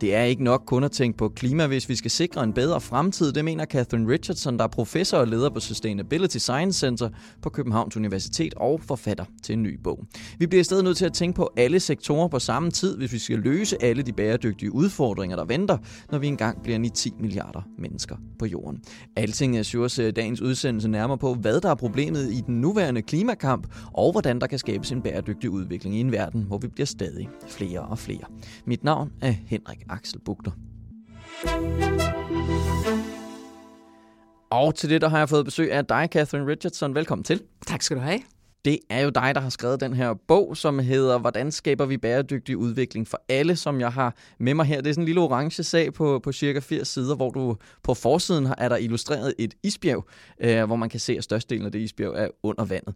Det er ikke nok kun at tænke på klima, hvis vi skal sikre en bedre fremtid, det mener Catherine Richardson, der er professor og leder på Sustainability Science Center på Københavns Universitet og forfatter til en ny bog. Vi bliver i stedet nødt til at tænke på alle sektorer på samme tid, hvis vi skal løse alle de bæredygtige udfordringer, der venter, når vi engang bliver 9-10 milliarder mennesker på jorden. Alting er dagens udsendelse nærmere på, hvad der er problemet i den nuværende klimakamp, og hvordan der kan skabes en bæredygtig udvikling i en verden, hvor vi bliver stadig flere og flere. Mit navn er Henrik Axel Bugter. Og til det, der har jeg fået besøg af dig, Catherine Richardson. Velkommen til. Tak skal du have. Det er jo dig, der har skrevet den her bog, som hedder Hvordan skaber vi bæredygtig udvikling for alle, som jeg har med mig her. Det er sådan en lille orange sag på, på cirka 80 sider, hvor du på forsiden er der illustreret et isbjerg, øh, hvor man kan se, at størstedelen af det isbjerg er under vandet.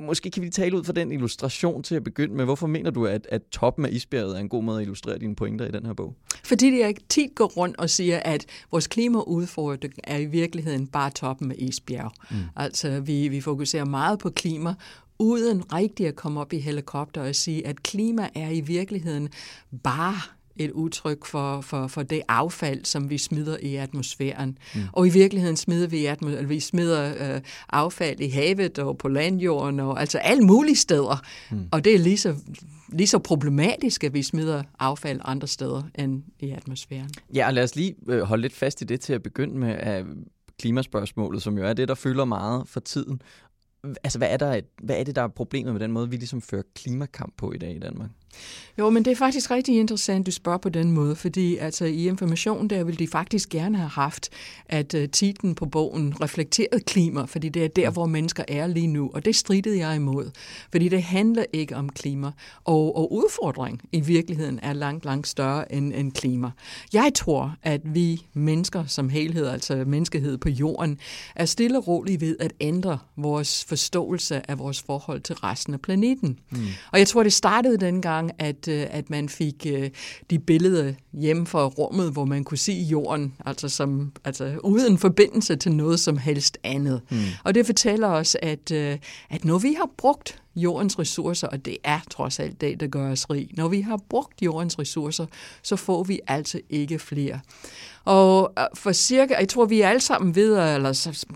Måske kan vi tale ud fra den illustration til at begynde med. Hvorfor mener du, at, at toppen af isbjerget er en god måde at illustrere dine pointer i den her bog? Fordi det er tit går rundt og siger, at vores klimaudfordring er i virkeligheden bare toppen af isbjerg. Mm. Altså, vi, vi fokuserer meget på klima, uden rigtig at komme op i helikopter og sige, at klima er i virkeligheden bare et udtryk for, for, for det affald, som vi smider i atmosfæren. Mm. Og i virkeligheden smider vi, atmos- vi smider øh, affald i havet og på landjorden, og altså alle mulige steder. Mm. Og det er lige så, lige så problematisk, at vi smider affald andre steder end i atmosfæren. Ja, og lad os lige øh, holde lidt fast i det til at begynde med af klimaspørgsmålet, som jo er det, der fylder meget for tiden. Altså, hvad er, der, hvad er det, der er problemet med den måde, vi ligesom fører klimakamp på i dag i Danmark? Jo, men det er faktisk rigtig interessant, du spørger på den måde, fordi altså, i information der vil de faktisk gerne have haft, at uh, titlen på bogen reflekterede klima, fordi det er der, hvor mennesker er lige nu, og det stridede jeg imod, fordi det handler ikke om klima, og, og udfordring i virkeligheden er langt, langt større end, end klima. Jeg tror, at vi mennesker som helhed, altså menneskehed på jorden, er stille og roligt ved at ændre vores forståelse af vores forhold til resten af planeten. Mm. Og jeg tror, det startede dengang, at, øh, at man fik øh, de billeder hjemme fra rummet, hvor man kunne se jorden, altså, som, altså uden forbindelse til noget som helst andet. Mm. Og det fortæller os, at, øh, at når vi har brugt jordens ressourcer, og det er trods alt det, der gør os rig. Når vi har brugt jordens ressourcer, så får vi altså ikke flere. Og for cirka, jeg tror, vi er alle sammen ved, eller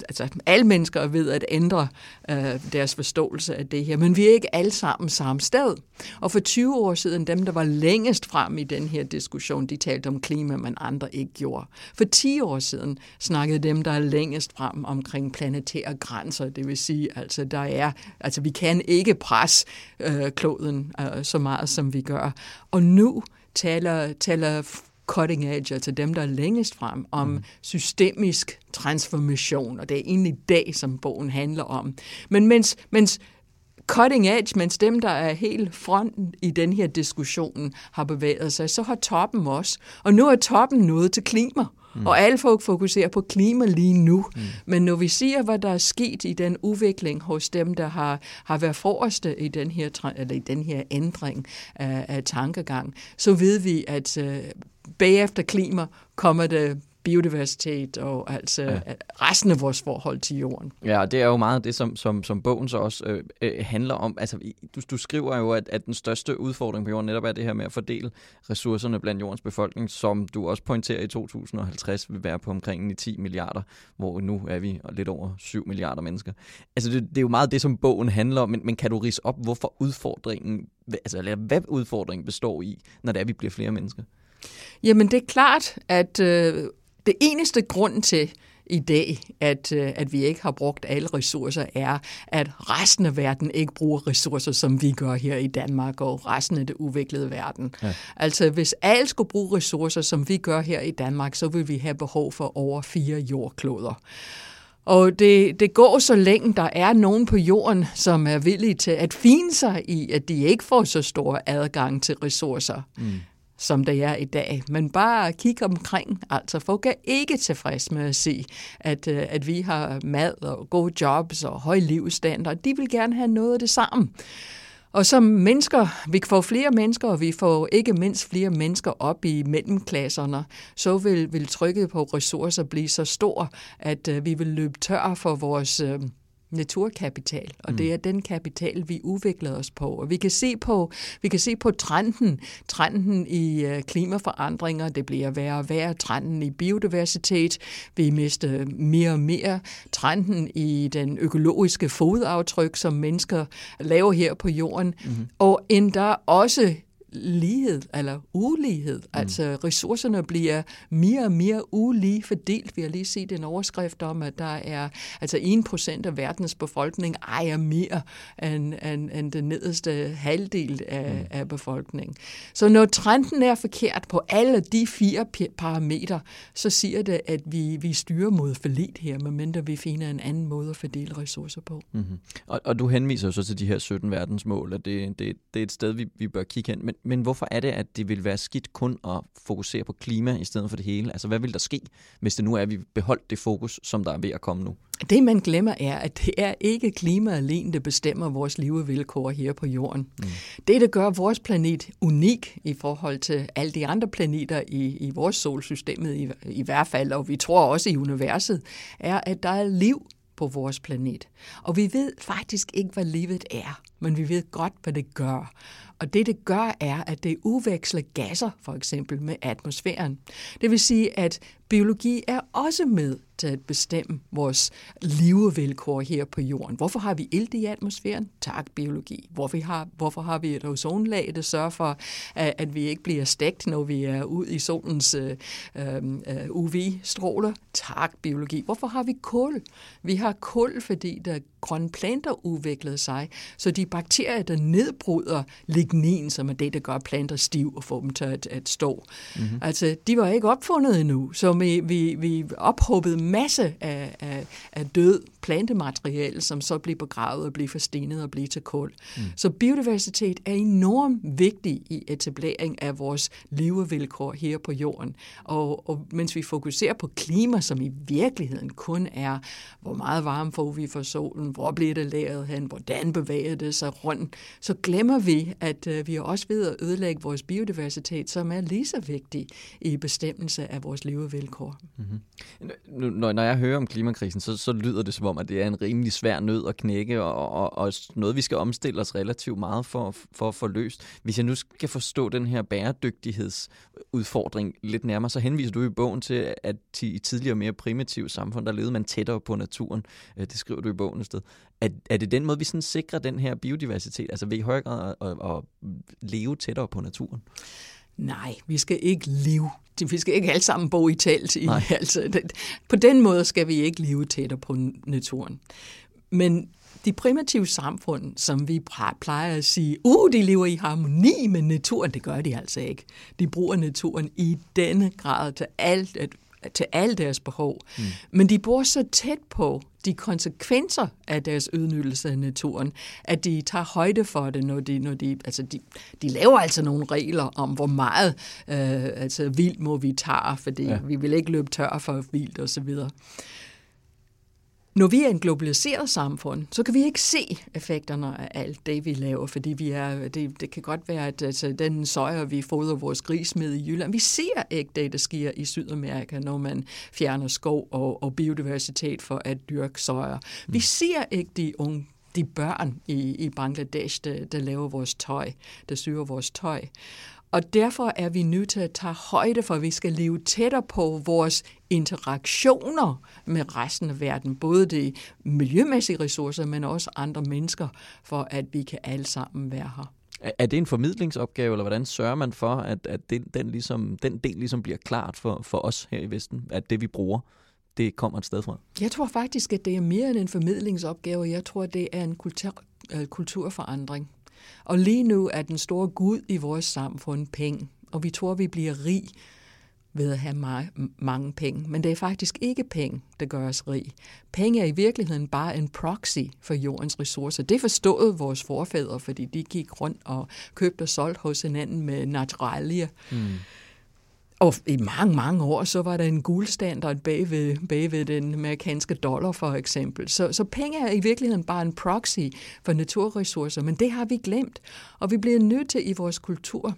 altså alle mennesker er ved at ændre øh, deres forståelse af det her, men vi er ikke alle sammen samme sted. Og for 20 år siden, dem der var længest frem i den her diskussion, de talte om klima, men andre ikke gjorde. For 10 år siden snakkede dem, der er længest frem omkring planetære grænser, det vil sige, altså der er, altså vi kan ikke presse øh, kloden øh, så meget, som vi gør. Og nu taler, taler cutting edge, altså dem, der er længest frem, om mm. systemisk transformation, og det er egentlig det, som bogen handler om. Men mens, mens cutting edge, mens dem, der er helt front i den her diskussion, har bevæget sig, så har toppen også. Og nu er toppen nået til klima. Mm. Og alle folk fokuserer på klima lige nu. Mm. Men når vi siger, hvad der er sket i den udvikling hos dem, der har, har været forreste i den her, eller i den her ændring af, af tankegang, så ved vi, at uh, bagefter klima kommer det biodiversitet og altså ja. resten af vores forhold til jorden. Ja, det er jo meget det, som, som, som bogen så også øh, øh, handler om. Altså, du, du skriver jo, at, at den største udfordring på jorden netop er det her med at fordele ressourcerne blandt jordens befolkning, som du også pointerer i 2050 vil være på omkring 10 milliarder, hvor nu er vi lidt over 7 milliarder mennesker. Altså, det, det er jo meget det, som bogen handler om, men, men kan du rise op, hvorfor udfordringen, altså, eller hvad udfordringen består i, når det er, vi bliver flere mennesker? Jamen, det er klart, at øh, det eneste grund til i dag, at, øh, at vi ikke har brugt alle ressourcer, er, at resten af verden ikke bruger ressourcer, som vi gør her i Danmark og resten af det udviklede verden. Ja. Altså, hvis alle skulle bruge ressourcer, som vi gør her i Danmark, så vil vi have behov for over fire jordkloder. Og det, det går så længe, der er nogen på jorden, som er villige til at fine sig i, at de ikke får så stor adgang til ressourcer, mm som det er i dag. Men bare kig omkring. Altså, folk er ikke tilfreds med at se, at, øh, at vi har mad og gode jobs og høj livsstandard. De vil gerne have noget af det samme. Og som mennesker, vi får flere mennesker, og vi får ikke mindst flere mennesker op i mellemklasserne, så vil, vil trykket på ressourcer blive så stor, at øh, vi vil løbe tør for vores øh, naturkapital, og mm. det er den kapital, vi udvikler os på. Og vi kan se på, vi kan se på trenden, trenden i uh, klimaforandringer, det bliver værre og værre, trenden i biodiversitet, vi mister mere og mere, trenden i den økologiske fodaftryk, som mennesker laver her på jorden, mm. og endda også lighed eller ulighed. Mm. Altså ressourcerne bliver mere og mere ulige fordelt. Vi har lige set en overskrift om, at der er altså 1% af verdens befolkning ejer mere end, end, end den nederste halvdel af, mm. af befolkningen. Så når trenden er forkert på alle de fire parametre, så siger det, at vi, vi styrer mod forlit her, medmindre vi finder en anden måde at fordele ressourcer på. Mm-hmm. Og, og du henviser jo så til de her 17 verdensmål, at det, det, det er et sted, vi, vi bør kigge hen. Men, men hvorfor er det, at det vil være skidt kun at fokusere på klima i stedet for det hele? Altså, hvad vil der ske, hvis det nu er, at vi beholdt det fokus, som der er ved at komme nu? Det, man glemmer, er, at det er ikke klima alene, der bestemmer vores levevilkår her på jorden. Mm. Det, der gør vores planet unik i forhold til alle de andre planeter i, i vores solsystemet, i, i hvert fald, og vi tror også i universet, er, at der er liv på vores planet. Og vi ved faktisk ikke, hvad livet er, men vi ved godt, hvad det gør. Og det, det gør, er, at det udveksler gasser, for eksempel, med atmosfæren. Det vil sige, at biologi er også med til at bestemme vores levevilkår her på jorden. Hvorfor har vi ilt i atmosfæren? Tak, biologi. Hvorfor har, hvorfor har vi et ozonlag, der sørger for, at, at vi ikke bliver stegt, når vi er ud i solens uh, uh, UV-stråler? Tak, biologi. Hvorfor har vi kul? Vi har kul, fordi der grønne planter udviklede sig, så de bakterier, der nedbryder lignin, som er det, der gør planter stiv og får dem til at, at stå, mm-hmm. altså, de var ikke opfundet endnu, så vi, vi, vi ophobede masse af, af, af død plantemateriale, som så bliver begravet og bliver forstenet og bliver til kul. Mm. Så biodiversitet er enormt vigtig i etablering af vores levevilkår her på jorden. Og, og mens vi fokuserer på klima, som i virkeligheden kun er, hvor meget varme får vi fra solen, hvor bliver det lavet hen, hvordan bevæger det sig rundt, så glemmer vi, at uh, vi er også ved at ødelægge vores biodiversitet, som er lige så vigtig i bestemmelse af vores levevilkår. Mm-hmm. Når, når jeg hører om klimakrisen, så, så lyder det som om, at det er en rimelig svær nød at knække, og, og, og noget, vi skal omstille os relativt meget for, for at få løst. Hvis jeg nu skal forstå den her bæredygtighedsudfordring lidt nærmere, så henviser du i bogen til, at i tidligere mere primitive samfund, der levede man tættere på naturen. Øh, det skriver du i bogen et sted. Er, er det den måde, vi sådan sikrer den her biodiversitet, altså ved i højere grad at, at, at leve tættere på naturen? Nej, vi skal ikke leve. Vi skal ikke alle sammen bo i telt. I, altså, på den måde skal vi ikke leve tættere på naturen. Men de primitive samfund, som vi plejer at sige, uh, de lever i harmoni med naturen, det gør de altså ikke. De bruger naturen i denne grad til alt at til alle deres behov. Mm. Men de bor så tæt på de konsekvenser af deres udnyttelse af naturen, at de tager højde for det, når de, når de, altså de, de laver altså nogle regler om, hvor meget øh, altså vildt må vi tage, fordi ja. vi vil ikke løbe tør for vildt osv. Når vi er en globaliseret samfund, så kan vi ikke se effekterne af alt det, vi laver, fordi vi er, det, det kan godt være, at altså, den søjer, vi fodrer vores gris med i Jylland, vi ser ikke det, der sker i Sydamerika, når man fjerner skov og, og biodiversitet for at dyrke søjer. Vi mm. ser ikke de unge de børn i, i Bangladesh, der, der laver vores tøj, der syr vores tøj. Og derfor er vi nødt til at tage højde for, at vi skal leve tættere på vores interaktioner med resten af verden, både de miljømæssige ressourcer, men også andre mennesker, for at vi kan alle sammen være her. Er det en formidlingsopgave, eller hvordan sørger man for, at, at den, den, ligesom, den del ligesom bliver klart for, for os her i Vesten, at det vi bruger, det kommer et sted fra? Jeg tror faktisk, at det er mere end en formidlingsopgave. Jeg tror, det er en kultur, øh, kulturforandring. Og lige nu er den store gud i vores samfund penge, og vi tror, vi bliver rig ved at have mange penge. Men det er faktisk ikke penge, der gør os rig. Penge er i virkeligheden bare en proxy for jordens ressourcer. Det forstod vores forfædre, fordi de gik rundt og købte og solgte hos hinanden med naturalier. Mm. Og i mange, mange år, så var der en guldstandard bag ved, bag ved den amerikanske dollar, for eksempel. Så, så penge er i virkeligheden bare en proxy for naturressourcer, men det har vi glemt. Og vi bliver nødt til i vores kultur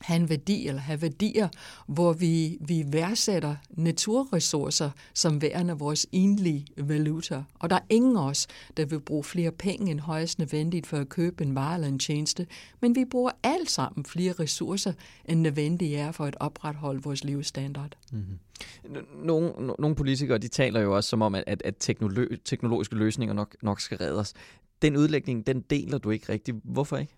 have en værdi eller have værdier, hvor vi, vi værdsætter naturressourcer som værende vores enlige valuta. Og der er ingen af os, der vil bruge flere penge end højst nødvendigt for at købe en vare eller en tjeneste, men vi bruger alt sammen flere ressourcer, end nødvendigt er for at opretholde vores livsstandard. Mm-hmm. Nogle, nogle politikere de taler jo også som om, at, at teknologiske løsninger nok, nok skal reddes. Den udlægning, den deler du ikke rigtigt. Hvorfor ikke?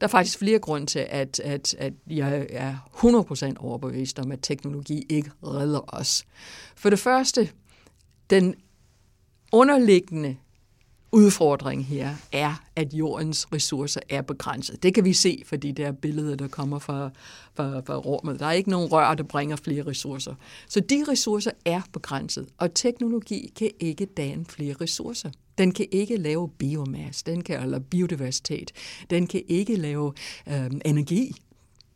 Der er faktisk flere grunde til, at, at, at jeg er 100% overbevist om, at teknologi ikke redder os. For det første, den underliggende udfordring her er, at jordens ressourcer er begrænset. Det kan vi se, fordi det er billeder, der kommer fra, fra, fra rummet. Der er ikke nogen rør, der bringer flere ressourcer. Så de ressourcer er begrænset, og teknologi kan ikke danne flere ressourcer. Den kan ikke lave biomasse, den kan, eller biodiversitet. Den kan ikke lave øh, energi.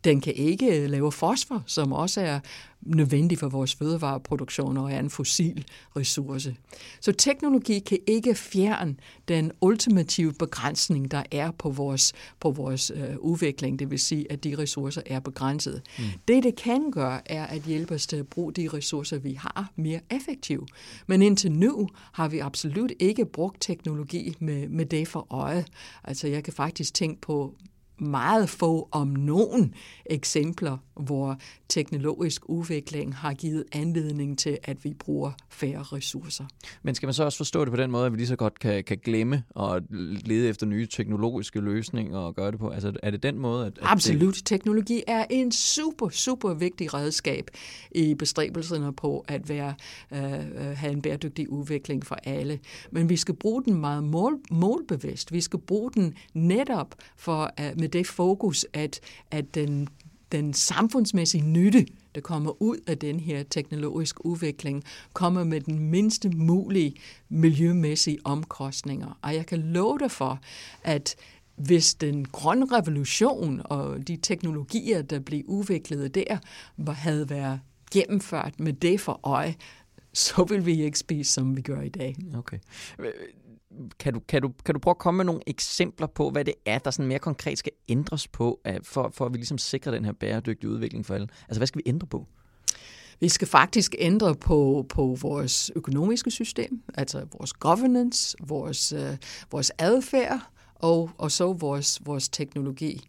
Den kan ikke lave fosfor, som også er nødvendig for vores fødevareproduktion og er en fossil ressource. Så teknologi kan ikke fjerne den ultimative begrænsning, der er på vores, på vores øh, udvikling, det vil sige, at de ressourcer er begrænset. Mm. Det, det kan gøre, er at hjælpe os til at bruge de ressourcer, vi har, mere effektivt. Men indtil nu har vi absolut ikke brugt teknologi med, med det for øje. Altså, jeg kan faktisk tænke på meget få om nogen eksempler, hvor teknologisk udvikling har givet anledning til, at vi bruger færre ressourcer. Men skal man så også forstå det på den måde, at vi lige så godt kan, kan glemme og lede efter nye teknologiske løsninger og gøre det på? Altså er det den måde? At, at Absolut. Det... Teknologi er en super, super vigtig redskab i bestræbelserne på at være, øh, øh have en bæredygtig udvikling for alle. Men vi skal bruge den meget mål, målbevidst. Vi skal bruge den netop for, uh, med det fokus, at, at den, den samfundsmæssige nytte, der kommer ud af den her teknologiske udvikling, kommer med den mindste mulige miljømæssige omkostninger. Og jeg kan love dig for, at hvis den grønne revolution og de teknologier, der blev udviklet der, havde været gennemført med det for øje, så vil vi ikke spise, som vi gør i dag. Okay kan du, kan, du, kan du prøve at komme med nogle eksempler på, hvad det er, der sådan mere konkret skal ændres på, øh, for, for at vi ligesom sikrer den her bæredygtige udvikling for alle? Altså, hvad skal vi ændre på? Vi skal faktisk ændre på, på vores økonomiske system, altså vores governance, vores, øh, vores adfærd og, og så vores, vores teknologi.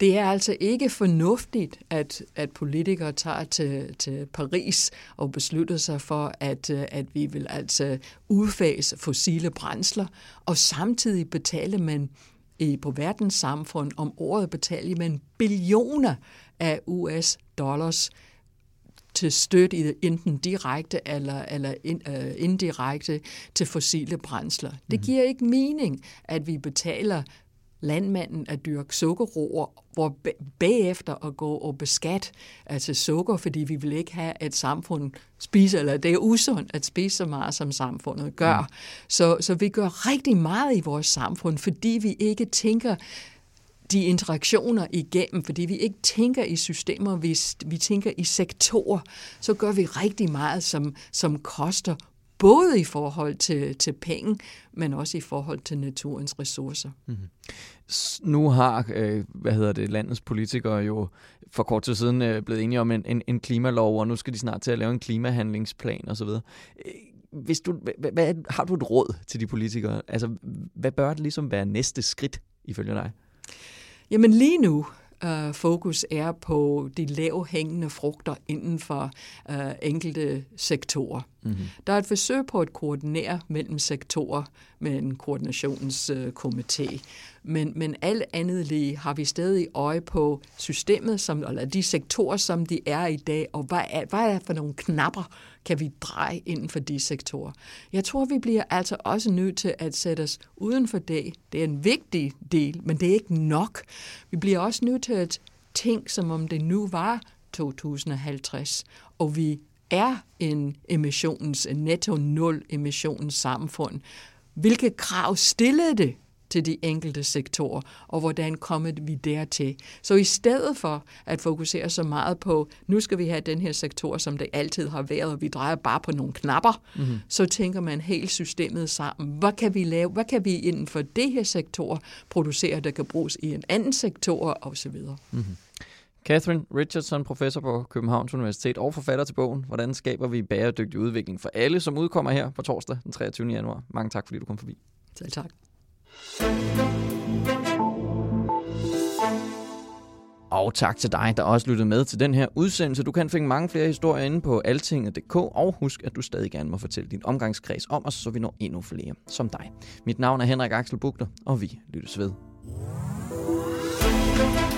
Det er altså ikke fornuftigt, at, at politikere tager til, til Paris og beslutter sig for, at, at vi vil altså udfase fossile brændsler, og samtidig betale man i, på verdens samfund om året betaler man billioner af US dollars til støtte enten direkte eller, eller indirekte til fossile brændsler. Det mhm. giver ikke mening, at vi betaler landmanden at dyrke sukkerroer, hvor bagefter at gå og beskat altså sukker, fordi vi vil ikke have, at samfundet spiser, eller det er usundt at spise så meget, som samfundet gør. Mm. Så, så vi gør rigtig meget i vores samfund, fordi vi ikke tænker de interaktioner igennem, fordi vi ikke tænker i systemer, hvis vi tænker i sektorer, så gør vi rigtig meget, som, som koster både i forhold til, til penge, men også i forhold til naturens ressourcer. Mm-hmm. Nu har øh, hvad hedder det, landets politikere jo for kort tid siden øh, blevet enige om en, en, en klimalov, og nu skal de snart til at lave en klimahandlingsplan osv. Øh, hvis du, hvad, hvad, har du et råd til de politikere? Altså, hvad bør det ligesom være næste skridt, ifølge dig? Jamen lige nu, uh, fokus er på de lavhængende frugter inden for uh, enkelte sektorer. Mm-hmm. Der er et forsøg på at koordinere mellem sektorer med en koordinationskomité. Øh, men, men alt andet lige har vi stadig øje på systemet, som, eller de sektorer, som de er i dag, og hvad er, hvad er det for nogle knapper, kan vi dreje inden for de sektorer. Jeg tror, vi bliver altså også nødt til at sætte os uden for det. Det er en vigtig del, men det er ikke nok. Vi bliver også nødt til at tænke, som om det nu var 2050, og vi er en emissions, en netto nul emissions samfund. Hvilke krav stillede det til de enkelte sektorer, og hvordan kommer vi dertil. Så i stedet for at fokusere så meget på, nu skal vi have den her sektor, som det altid har været, og vi drejer bare på nogle knapper, mm-hmm. så tænker man helt systemet sammen. Hvad kan vi lave? Hvad kan vi inden for det her sektor producere, der kan bruges i en anden sektor, osv. Mm-hmm. Catherine Richardson, professor på Københavns Universitet og forfatter til bogen Hvordan skaber vi bæredygtig udvikling for alle, som udkommer her på torsdag den 23. januar. Mange tak, fordi du kom forbi. Selv tak. Og tak til dig, der også lyttede med til den her udsendelse. Du kan finde mange flere historier inde på altinget.dk, og husk, at du stadig gerne må fortælle din omgangskreds om os, så vi når endnu flere som dig. Mit navn er Henrik Axel Bugter, og vi lyttes ved. thank you